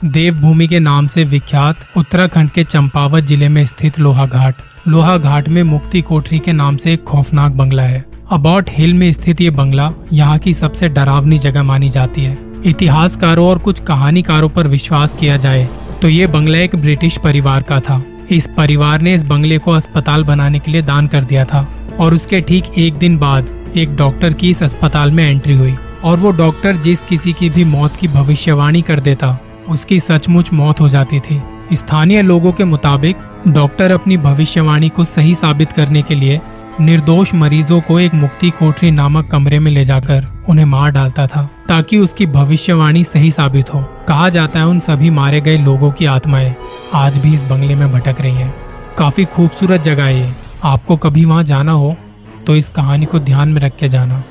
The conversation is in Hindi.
देवभूमि के नाम से विख्यात उत्तराखंड के चंपावत ज़िले में स्थित लोहा घाट लोहा घाट में मुक्ति कोठरी के नाम से एक खौफनाक बंगला है। अबाउट हिल में स्थित ये बंगला यहाँ की सबसे डरावनी जगह मानी जाती है। इतिहासकारों और कुछ कहानीकारों पर विश्वास किया जाए तो ये बंगला एक ब्रिटिश परिवार का था। इस परिवार ने इस बंगले को अस्पताल बनाने के लिए दान कर दिया था और उसके ठीक एक दिन बाद एक डॉक्टर की इस अस्पताल में एंट्री हुई और वो डॉक्टर जिस किसी की भी मौत की भविष्यवाणी कर देता उसकी सचमुच मौत हो जाती थी। स्थानीय लोगों के मुताबिक, डॉक्टर अपनी भविष्यवाणी को सही साबित करने के लिए निर्दोष मरीजों को एक मुक्ति कोठरी नामक कमरे में ले जाकर उन्हें मार डालता था, ताकि उसकी भविष्यवाणी सही साबित हो। कहा जाता है उन सभी मारे गए लोगों की आत्माएँ आज भी इस बंगले में भटक रही हैं। काफ़ी खूबसूरत जगह है आपको कभी वहाँ जाना हो तो इस कहानी को ध्यान में रख के जाना।